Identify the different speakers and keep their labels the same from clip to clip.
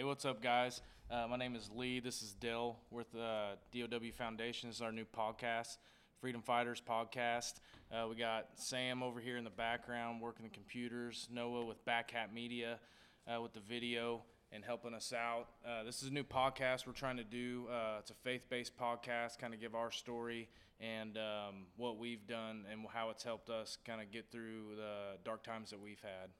Speaker 1: Hey, what's up, guys? Uh, my name is Lee. This is Dale with uh, DOW Foundation. This is our new podcast, Freedom Fighters Podcast. Uh, we got Sam over here in the background working the computers, Noah with Back Hat Media uh, with the video and helping us out. Uh, this is a new podcast we're trying to do. Uh, it's a faith based podcast, kind of give our story and um, what we've done and how it's helped us kind of get through the dark times that we've had.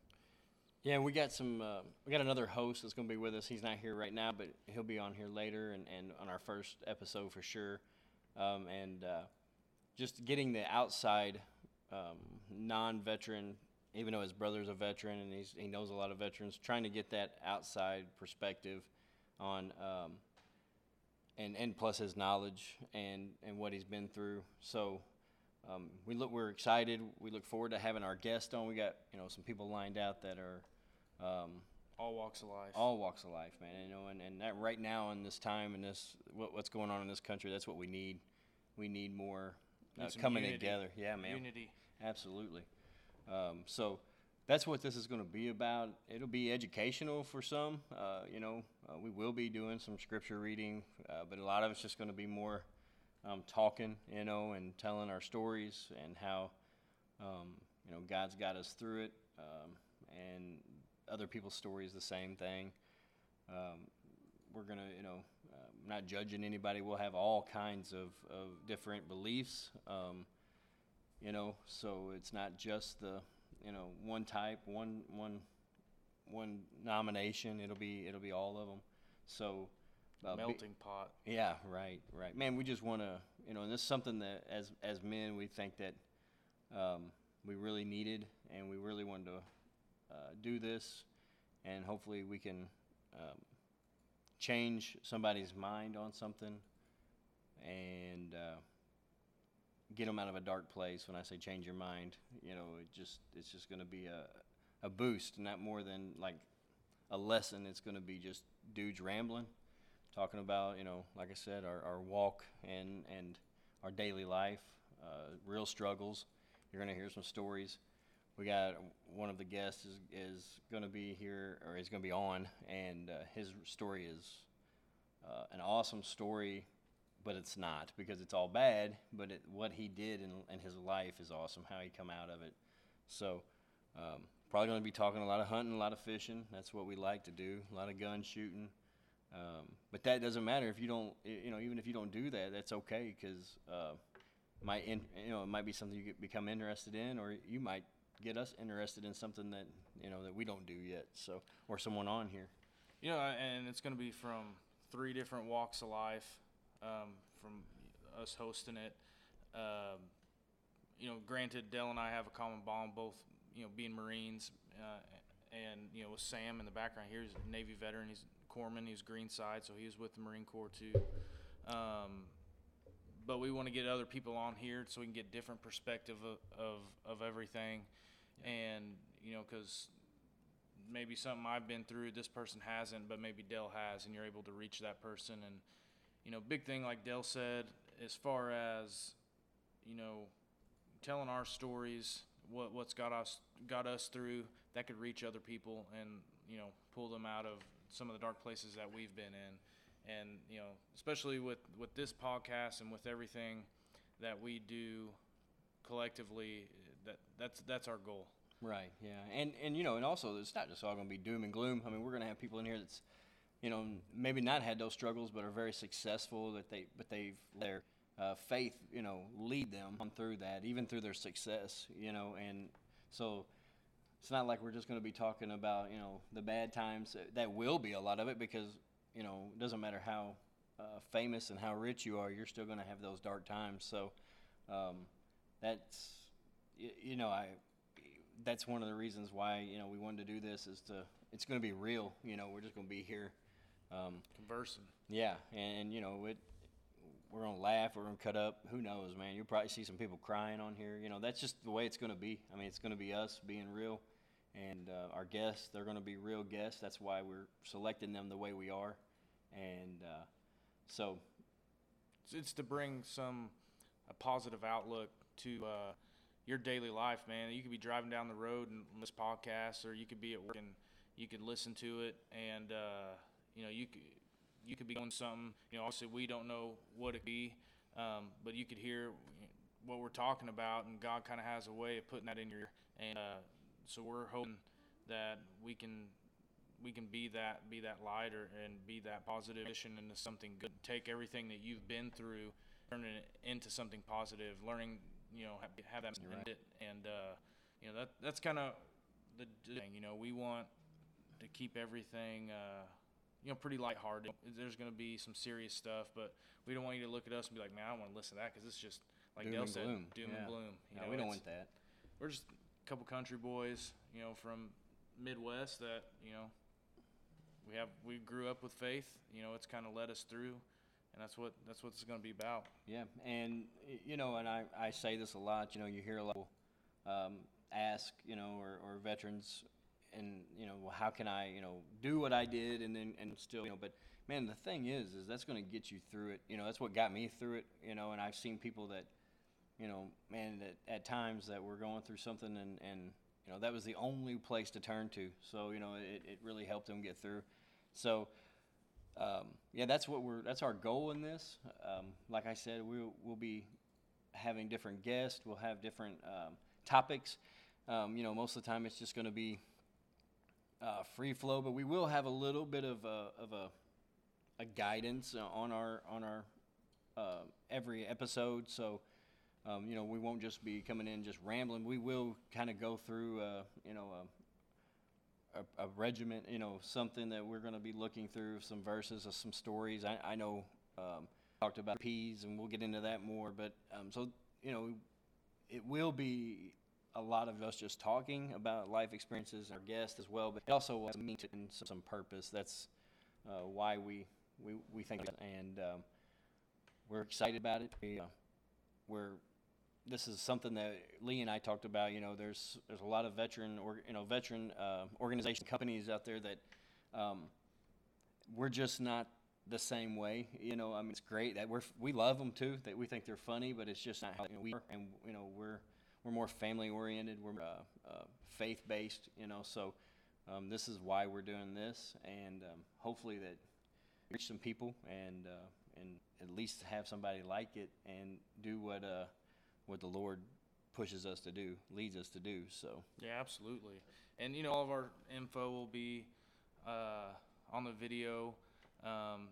Speaker 2: Yeah, we got some. Uh, we got another host that's going to be with us. He's not here right now, but he'll be on here later and, and on our first episode for sure. Um, and uh, just getting the outside um, non-veteran, even though his brother's a veteran and he's, he knows a lot of veterans, trying to get that outside perspective on, um, and and plus his knowledge and and what he's been through. So um, we look, we're excited. We look forward to having our guest on. We got you know some people lined out that are um,
Speaker 1: All walks of life.
Speaker 2: all walks of life, man. You know, and, and that right now in this time and this what, what's going on in this country, that's what we need. We need more uh,
Speaker 1: Need
Speaker 2: coming
Speaker 1: unity.
Speaker 2: together. Yeah, man.
Speaker 1: Unity.
Speaker 2: Absolutely. Um, so that's what this is going to be about. It'll be educational for some. Uh, you know, uh, we will be doing some scripture reading, uh, but a lot of it's just going to be more um, talking, you know, and telling our stories and how, um, you know, God's got us through it. Um, and other people's stories, the same thing. Um, we're going to, you know, uh, not judging anybody. We'll have all kinds of, of different beliefs. Um, you know so it's not just the you know one type one one one nomination it'll be it'll be all of them so uh, be-
Speaker 1: Melting pot.
Speaker 2: yeah right right man we just want to you know and this is something that as as men we think that um, we really needed and we really wanted to uh, do this and hopefully we can um, change somebody's mind on something and uh, get them out of a dark place. When I say change your mind, you know, it just it's just going to be a a boost, not more than like a lesson. It's going to be just dudes rambling, talking about you know, like I said, our, our walk and and our daily life, uh, real struggles. You're going to hear some stories. We got one of the guests is, is going to be here or is going to be on, and uh, his story is uh, an awesome story but it's not because it's all bad. But it, what he did in, in his life is awesome. How he come out of it. So um, probably going to be talking a lot of hunting, a lot of fishing. That's what we like to do. A lot of gun shooting. Um, but that doesn't matter if you don't. You know, even if you don't do that, that's okay because uh, might in, you know it might be something you become interested in, or you might get us interested in something that you know that we don't do yet. So or someone on here.
Speaker 1: Know, and it's going to be from three different walks of life, um, from us hosting it. Um, you know, granted, Dale and I have a common bond, both you know being Marines, uh, and you know with Sam in the background here, he's a Navy veteran. He's corpsman. He's green side, so he was with the Marine Corps too. Um, but we want to get other people on here so we can get different perspective of of, of everything, and you know because maybe something I've been through, this person hasn't, but maybe Dale has, and you're able to reach that person. And, you know, big thing like Dale said, as far as, you know, telling our stories, what what's got us got us through, that could reach other people and you know pull them out of some of the dark places that we've been in. And you know, especially with with this podcast and with everything that we do collectively, that that's that's our goal.
Speaker 2: Right. Yeah. And and you know, and also it's not just all going to be doom and gloom. I mean, we're going to have people in here that's, you know, maybe not had those struggles, but are very successful. That they but they've their uh, faith, you know, lead them on through that, even through their success. You know, and so it's not like we're just going to be talking about you know the bad times. That will be a lot of it because you know it doesn't matter how uh, famous and how rich you are, you're still going to have those dark times. So um, that's y- you know I that's one of the reasons why you know we wanted to do this is to it's going to be real. You know, we're just going to be here. Um,
Speaker 1: Conversing.
Speaker 2: yeah, and, you know it. We're gonna laugh. We're gonna cut up. Who knows, man? You'll probably see some people crying on here. You know, that's just the way it's gonna be. I mean, it's gonna be us being real, and uh, our guests. They're gonna be real guests. That's why we're selecting them the way we are, and uh, so
Speaker 1: It's, it's to bring some a positive outlook to uh, your daily life, man. You could be driving down the road and listen to this podcast, or you could be at work and you could listen to it, and uh, you know, you could you could be doing something. You know, obviously we don't know what it be, um, but you could hear what we're talking about, and God kind of has a way of putting that in your. Ear and uh, so we're hoping that we can we can be that be that light or, and be that positive addition into something good. Take everything that you've been through, turn it into something positive. Learning, you know, have, have that
Speaker 2: right.
Speaker 1: it, and uh, you know that that's kind of the thing. You know, we want to keep everything. Uh, you know, pretty lighthearted. There's going to be some serious stuff, but we don't want you to look at us and be like, "Man, I don't want to listen to that," because it's just like
Speaker 2: Doom
Speaker 1: Dale said,
Speaker 2: gloom.
Speaker 1: doom
Speaker 2: Yeah.
Speaker 1: and gloom. You
Speaker 2: No,
Speaker 1: know,
Speaker 2: we don't want that.
Speaker 1: we're just a couple country boys, you know, from Midwest that you know we have we grew up with faith. You know, it's kind of led us through, and that's what that's what it's going to be about.
Speaker 2: Yeah, and you know, and I, I say this a lot. You know, you hear a lot of people, um, ask, you know, or, or veterans, and you know, well, how can I, you know, do what I did, and then and still, you know, but man, the thing is, is that's going to get you through it. You know, that's what got me through it. You know, and I've seen people that, you know, man, that at times that we're going through something, and and you know, that was the only place to turn to. So you know, it, it really helped them get through. So um, yeah, that's what we're. That's our goal in this. Um, like I said, we'll we'll be having different guests. We'll have different um, topics. Um, you know, most of the time it's just going to be uh, free flow, but we will have a little bit of a, of a a guidance uh, on our on our uh, every episode. So. Um, you know, we won't just be coming in just rambling. We will kind of go through, uh, you know, um, a, a regiment, you know, something that we're going to be looking through, some verses or some stories. I, I know um, talked about peas, and we'll get into that more. But um, so you know, it will be a lot of us just talking about life experiences, our guests as well. But it also has meaning and some, some purpose. That's uh, why we we we think, and um, we're excited about it. We, uh, we're this is something that Lee and I talked about. You know, there's there's a lot of veteran or you know veteran uh, organization companies out there that um, we're just not the same way. You know, I mean, it's great that we're we love them too. That we think they're funny, but it's just not how you know, we are. And you know, we're we're more family oriented. We're uh, uh, faith based. You know, so um, this is why we're doing this, and um, hopefully that reach some people and uh, and at least have somebody like it and do what uh, what the Lord pushes us to do, leads us to do. So
Speaker 1: Yeah, absolutely. And you know, all of our info will be uh, on the video. Um,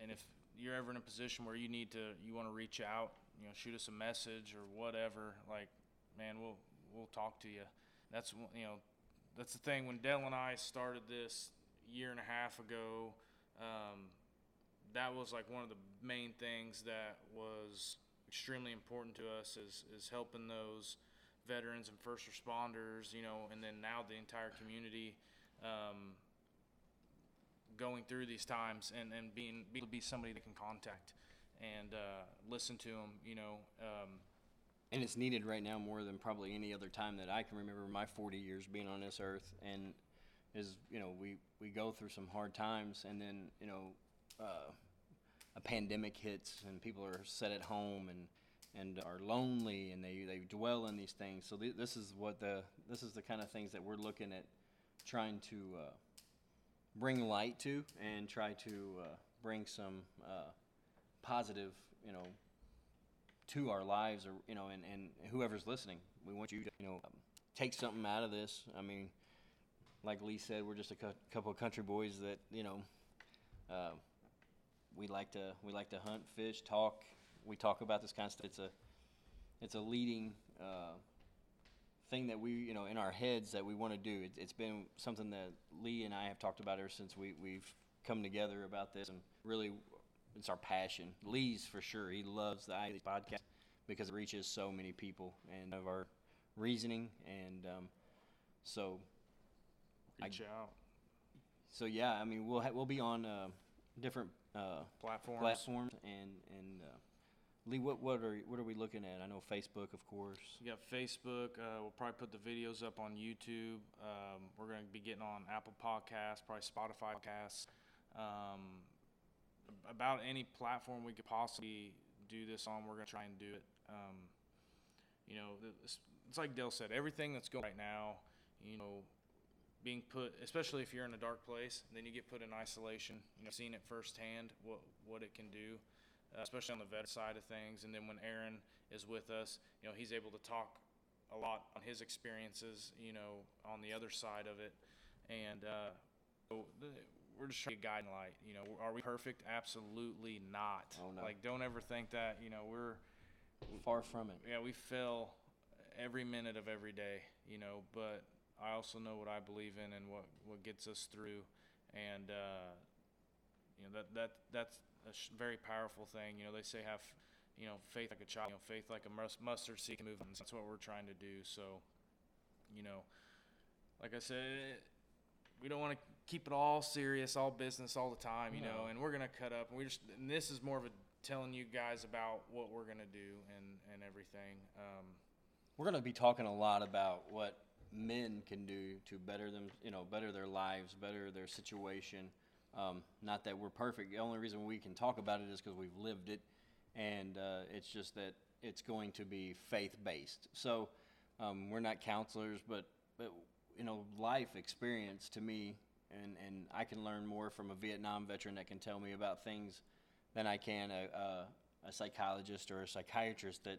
Speaker 1: and if you're ever in a position where you need to, you want to reach out, you know, shoot us a message or whatever. Like, man, we'll we'll talk to you. That's you know, that's the thing. When Dale and I started this year and a half ago, um, that was like one of the main things that was extremely important to us is is helping those veterans and first responders, you know, and then now the entire community um, going through these times and, and being able to be somebody that can contact and uh, listen to them, you know. Um,
Speaker 2: and it's needed right now more than probably any other time that I can remember my 40 years being on this earth. And is you know we we go through some hard times, and then you know uh, a pandemic hits, and people are set at home and and are lonely, and they they dwell in these things. So th- this is what the this is the kind of things that we're looking at trying to uh, bring light to, and try to uh, bring some uh, positive, you know, to our lives, or you know, and, and whoever's listening, we want you to, you know, um, take something out of this. I mean, like Lee said, we're just a cou- couple of country boys that, you know, uh, we like to we like to hunt, fish, talk. We talk about this kind of stuff. It's a it's a leading uh, thing that we, you know, in our heads that we want to do. It, it's been something that Lee and I have talked about ever since we we've come together about this, and really, it's our passion. Lee's for sure. He loves the IAD podcast because it reaches so many people, and of our reasoning, and um, so I-
Speaker 1: reach out
Speaker 2: so yeah. I mean, we'll ha- we'll be on uh, different uh,
Speaker 1: platforms.
Speaker 2: platforms, and and uh, Lee, what what are what are we looking at? I know Facebook, of course.
Speaker 1: You got Facebook. Uh, we'll probably put the videos up on YouTube. Um, we're going to be getting on Apple Podcasts, probably Spotify Podcasts. Um, about any platform we could possibly do this on, we're going to try and do it. Um, you know, it's, it's like Dale said, everything that's going right now, you know, being put, especially if you're in a dark place, then you get put in isolation. You know, seeing it firsthand, what what it can do, uh, especially on the vet side of things. And then when Aaron is with us, you know, he's able to talk a lot on his experiences. You know, on the other side of it, and uh, so the, we're just trying to get guiding light. You know, are we perfect? Absolutely not.
Speaker 2: Oh, no.
Speaker 1: Like, don't ever think that. You know, we're
Speaker 2: Far from it.
Speaker 1: yeah, we fail every minute of every day, you know, but I also know what I believe in and what, what gets us through. And, uh, you know, that, that, that's a sh- very powerful thing. You know, they say have, you know, faith like a child, you know, faith like a mus- mustard seed can move. That's what we're trying to do. So, you know, like I said, we don't want to keep it all serious, all business all the time, you know, and we're going to cut up. And we just, and this is more of a telling you guys about what we're going to do and, and everything. Um,
Speaker 2: We're going to be talking a lot about what men can do to better them, you know, better their lives, better their situation. Um, not that we're perfect. The only reason we can talk about it is because we've lived it, and uh, it's just that it's going to be faith based. So um, we're not counselors, but but you know, life experience to me, and and I can learn more from a Vietnam veteran that can tell me about things than I can a, a, a psychologist or a psychiatrist that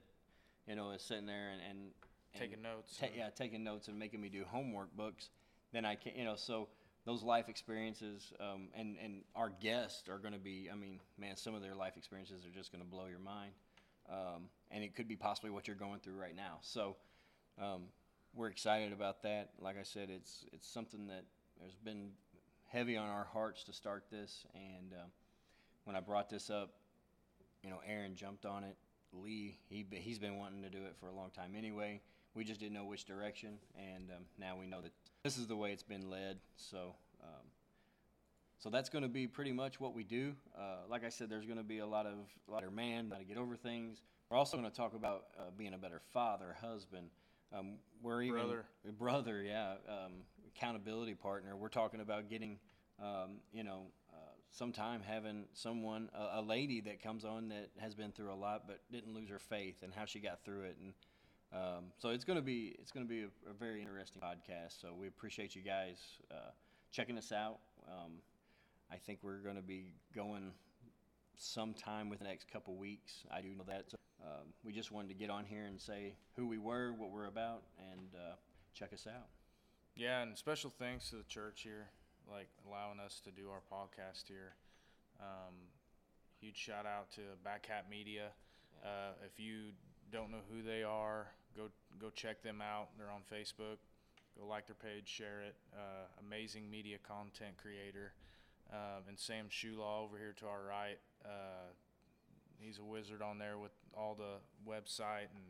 Speaker 2: you know is sitting there and, and, and
Speaker 1: taking notes.
Speaker 2: ta- yeah, taking notes and making me do homework books, then I can, you know, so those life experiences, um, and, and our guests are going to be, I mean, man, some of their life experiences are just going to blow your mind. Um, and it could be possibly what you're going through right now. So, um, we're excited about that. Like I said, it's, it's something that has been heavy on our hearts to start this. And, um, when I brought this up, you know, Aaron jumped on it. Lee, he he's been wanting to do it for a long time anyway. We just didn't know which direction, and um, now we know that this is the way it's been led. So, um, so that's going to be pretty much what we do. Uh, like I said, there's going to be a lot of a lot of man, how to get over things. We're also going to talk about uh, being a better father, husband. Um, we're even
Speaker 1: Brother.
Speaker 2: brother, yeah, um, accountability partner. We're talking about getting, um, you know, uh, sometime having someone, a, a lady that comes on that has been through a lot but didn't lose her faith and how she got through it. And um, so it's going to be it's going to be a, a very interesting podcast. So we appreciate you guys uh, checking us out. Um, I think we're going to be going sometime within the next couple weeks. I do know that. So, um, we just wanted to get on here and say who we were, what we're about, and uh, check us out.
Speaker 1: Yeah, and special thanks to the church here, like allowing us to do our podcast here. Um, huge shout out to Back Hat Media. Uh, if you don't know who they are, go go check them out. They're on Facebook. Go like their page, share it. Uh, amazing media content creator. Um, and Sam Shulaw over here to our right. Uh, he's a wizard on there with all the website and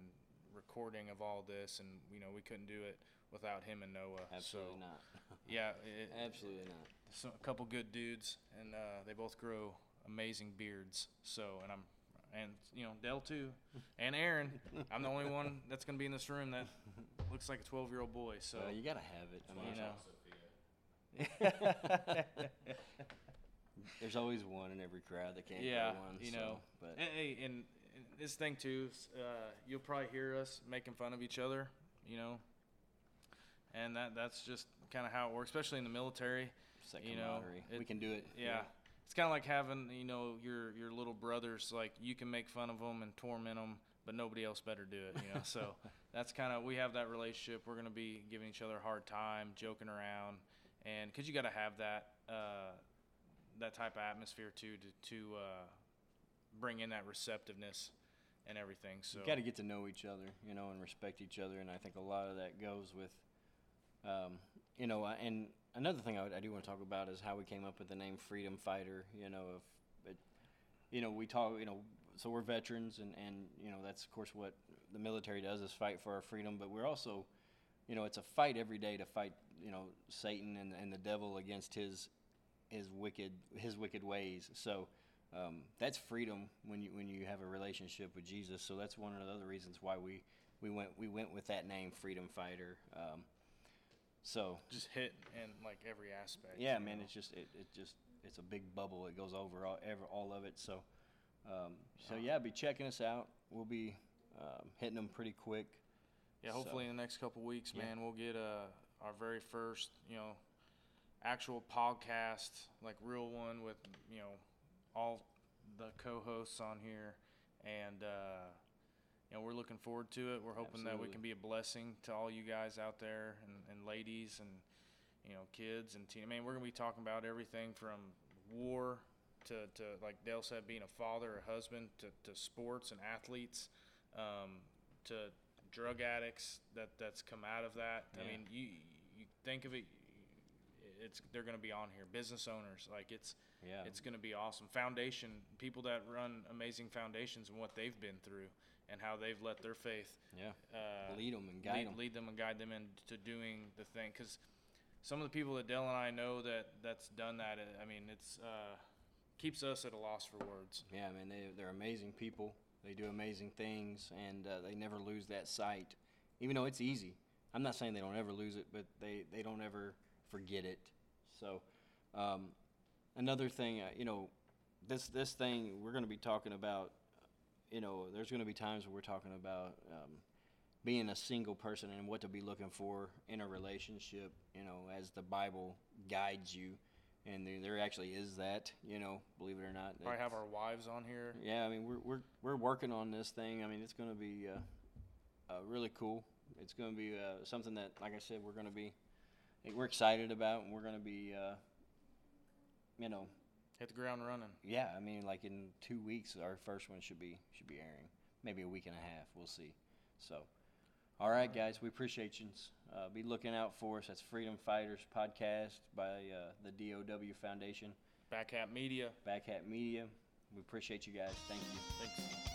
Speaker 1: recording of all this. And you know we couldn't do it without him and Noah.
Speaker 2: Absolutely
Speaker 1: so,
Speaker 2: not.
Speaker 1: Yeah, it,
Speaker 2: Absolutely not.
Speaker 1: so a couple good dudes, and uh, they both grow amazing beards. So, and I'm, and you know, Dale too, and Aaron. I'm the only one that's gonna be in this room that looks like a 12 year old boy. So,
Speaker 2: Well, you gotta have it. I
Speaker 1: you know,
Speaker 2: there's always one in every crowd that can't
Speaker 1: yeah,
Speaker 2: grow one.
Speaker 1: you
Speaker 2: so,
Speaker 1: know,
Speaker 2: but
Speaker 1: and, hey, and, and this thing too, uh, you'll probably hear us making fun of each other, you know, and that that's just kind of how it works, especially in the military.
Speaker 2: it's that
Speaker 1: you know,
Speaker 2: camaraderie.
Speaker 1: it-
Speaker 2: we can do it.
Speaker 1: Yeah. It's kind of like having, you know, your your little brothers. Like you can make fun of them and torment them, but nobody else better do it. You know, so that's kind of we have that relationship. We're gonna be giving each other a hard time, joking around, and because you got to have that uh, that type of atmosphere too to to uh, bring in that receptiveness and everything. So
Speaker 2: You got to get to know each other, you know, and respect each other. And I think a lot of that goes with, um, you know, and another thing I, would- I do want to talk about is how we came up with the name Freedom Fighter. You know, if it, you know, we talk, you know, so we're veterans, and and you know that's of course what the military does is fight for our freedom. But we're also, you know, it's a fight every day to fight, you know, Satan and and the devil against his his wicked his wicked ways. So um, that's freedom when you when you have a relationship with Jesus. So that's one of the other reasons why we we went we went with that name, Freedom Fighter. Um, so
Speaker 1: just hit in like every aspect.
Speaker 2: yeah, man,
Speaker 1: know.
Speaker 2: it's just it, it just it's a big bubble. It goes over all ever all of it. So um, so yeah, be checking us out. We'll be um, hitting them pretty quick.
Speaker 1: Yeah, hopefully
Speaker 2: So-
Speaker 1: in the next couple weeks,
Speaker 2: Yeah.
Speaker 1: man, we'll get uh, our very first, you know, actual podcast, like real one with you know all the co-hosts on here, and uh, you know we're looking forward to it. We're hoping that we can be a blessing to all you guys out there and, and ladies and you know kids and teen. I mean, we're gonna be talking about everything from war to, to like Dale said, being a father, a husband, to, to sports and athletes, um, to drug addicts that that's come out of that. I mean, you you think of it, it's they're going to be on here. Business owners, like it's
Speaker 2: Yeah.
Speaker 1: it's going to be awesome. Foundation people that run amazing foundations and what they've been through and how they've let their faith
Speaker 2: yeah.
Speaker 1: uh,
Speaker 2: Lead them and guide
Speaker 1: lead,
Speaker 2: them.
Speaker 1: lead them and guide them into doing the thing. Because some of the people that Dale and I know that that's done that. uh, I mean, it's uh, keeps us at a loss for words.
Speaker 2: Yeah, man, they they're amazing people. They do amazing things, and uh, they never lose that sight. Even though it's easy, I'm not saying they don't ever lose it, but they they don't ever forget it. So, um, another thing, uh, you know, this this thing we're going to be talking about. You know, there's going to be times where we're talking about um, being a single person and what to be looking for in a relationship. You know, as the Bible guides you. And there, there actually is that, you know, believe it or not.
Speaker 1: Probably have our wives on here.
Speaker 2: yeah, I mean we're we're we're working on this thing. I mean it's going to be uh, uh, really cool. It's going to be uh, something that, like I said, we're going to be we're excited about, and we're going to be, uh, you know,
Speaker 1: Hit the ground running.
Speaker 2: yeah. I mean, like in two weeks, our first one should be should be airing. Maybe a week and a half. We'll see. So, all right, guys, we appreciate you. Uh, be looking out for us. That's Freedom Fighters podcast by uh, the DOW Foundation,
Speaker 1: Back Hat Media.
Speaker 2: Back Hat Media. We appreciate you guys. Thank you.
Speaker 1: Thanks.